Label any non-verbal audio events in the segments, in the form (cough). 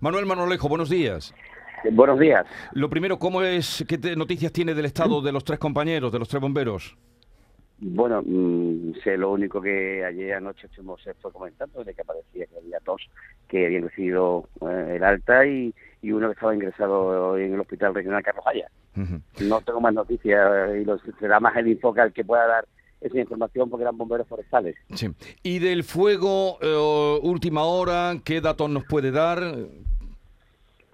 Manuel Manolejo, buenos días. Buenos días. Lo primero, ¿cómo es, qué noticias tiene del estado de los tres compañeros, de los tres bomberos? Bueno, mm, sé lo único que ayer anoche estuvimos fue comentando de que aparecía que había dos que habían recibido eh, el alta y, uno que estaba ingresado en el Hospital Regional Carlos Haya. No tengo más noticias y será más el Infocal que pueda dar esa información porque eran bomberos forestales. Sí. ¿Y del fuego, eh, última hora, qué datos nos puede dar?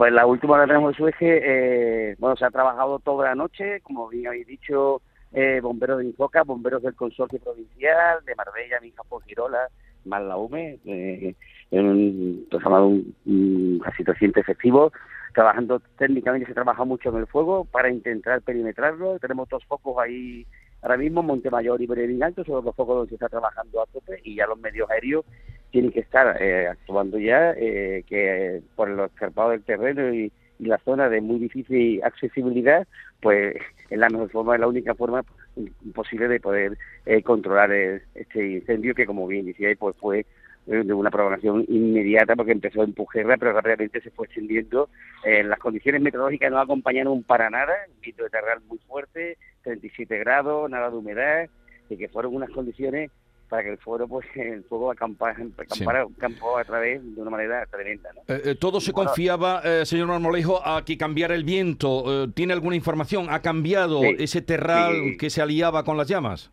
Pues la última hora tenemos su eje, eh, bueno, se ha trabajado toda la noche, como bien habéis dicho, eh, bomberos de Infoca, bomberos del consorcio provincial, de Marbella, Mija Girola, más la UME, eh, en un, un, un, casi 300 efectivos, trabajando técnicamente, se trabaja mucho en el fuego para intentar perimetrarlo, tenemos dos focos ahí ahora mismo, Montemayor y Beredín Alto, son los dos focos donde se está trabajando a tope y ya los medios aéreos tienen que estar eh, actuando ya, eh, que por los escarpados del terreno y, la zona de muy difícil accesibilidad, pues es la mejor forma, es la única forma posible de poder eh, controlar este incendio que, como bien decía, pues fue de una programación inmediata porque empezó a empujarla, pero rápidamente se fue extendiendo. las condiciones meteorológicas no acompañaron para nada, un viento de terral muy fuerte, 37 grados, nada de humedad, y que fueron unas condiciones para que el fuego, pues, (laughs) el fuego acampara, acampara un campo a través de una manera tremenda. ¿no? Eh, eh, todo se confiaba, eh, señor Marmolejo, a que cambiara el viento. ¿Tiene alguna información? ¿Ha cambiado ese terral que se aliaba con las llamas?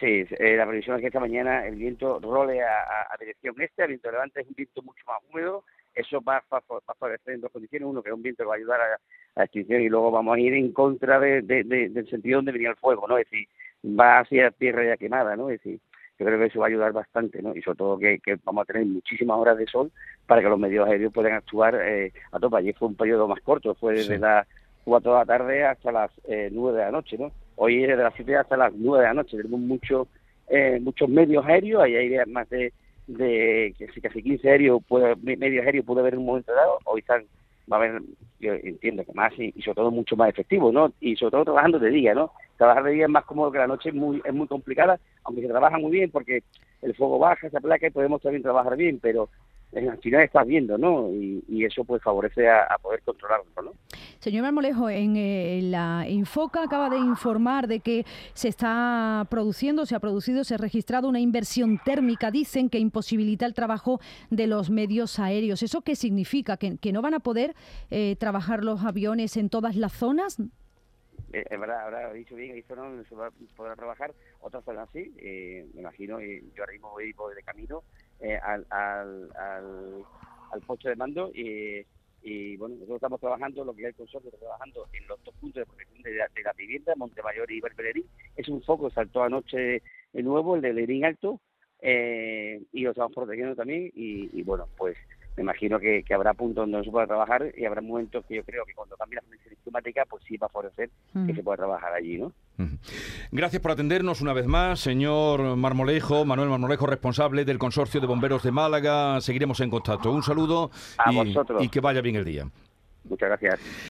Sí, la previsión es que esta mañana el viento role a, dirección este, el viento levante es un viento mucho más húmedo, eso va, a favorecer en dos condiciones, uno que es un viento que va a ayudar a, la extinción y luego vamos a ir en contra de, del sentido donde venía el fuego, ¿no? Es decir, va hacia tierra ya quemada, ¿no? Es decir, yo creo que eso va a ayudar bastante, ¿no? Y sobre todo que, vamos a tener muchísimas horas de sol para que los medios aéreos puedan actuar eh, a tope. Ayer fue un periodo más corto, fue desde las 4 de la tarde hasta las eh, 9 de la noche, ¿no? Hoy es desde las 7 hasta las 9 de la noche. Tenemos muchos eh, muchos medios aéreos, ahí hay más de, de casi 15 aéreos, puede, medios aéreos puede haber en un momento dado, hoy están va a haber, yo entiendo que más y, sobre todo mucho más efectivo, ¿no? Y sobre todo trabajando de día, ¿no? Trabajar de día es más cómodo que la noche, es muy, es muy complicada, aunque se trabaja muy bien porque el fuego baja, se aplaca y podemos también trabajar bien, pero al final estás viendo, ¿no? Y, eso pues favorece a, poder controlarlo, ¿no? Señor Marmolejo, en eh, la Infoca acaba de informar de que se está produciendo, se ha producido, se ha registrado una inversión térmica, dicen, que imposibilita el trabajo de los medios aéreos. ¿Eso qué significa? ¿Que, no van a poder eh, trabajar los aviones en todas las zonas? Eh, es verdad, habrá dicho bien, zonas donde se va a trabajar, otras zonas sí, me imagino, yo ahora mismo voy de camino eh, al, al, al, al, de mando y, bueno, nosotros estamos trabajando, lo que es el consorcio está trabajando en los dos puntos de protección de la, vivienda, Montemayor y Berbererín. Es un foco, saltó anoche de nuevo, el de Lerín Alto, eh, y lo estamos protegiendo también y, y bueno, pues me imagino que, habrá puntos donde no se pueda trabajar y habrá momentos que yo creo que cuando cambie la pues sí va a favorecer que se pueda trabajar allí, ¿no? Gracias por atendernos una vez más, señor Marmolejo, Manuel Marmolejo, responsable del Consorcio de Bomberos de Málaga. Seguiremos en contacto. Un saludo y, y que vaya bien el día. Muchas gracias.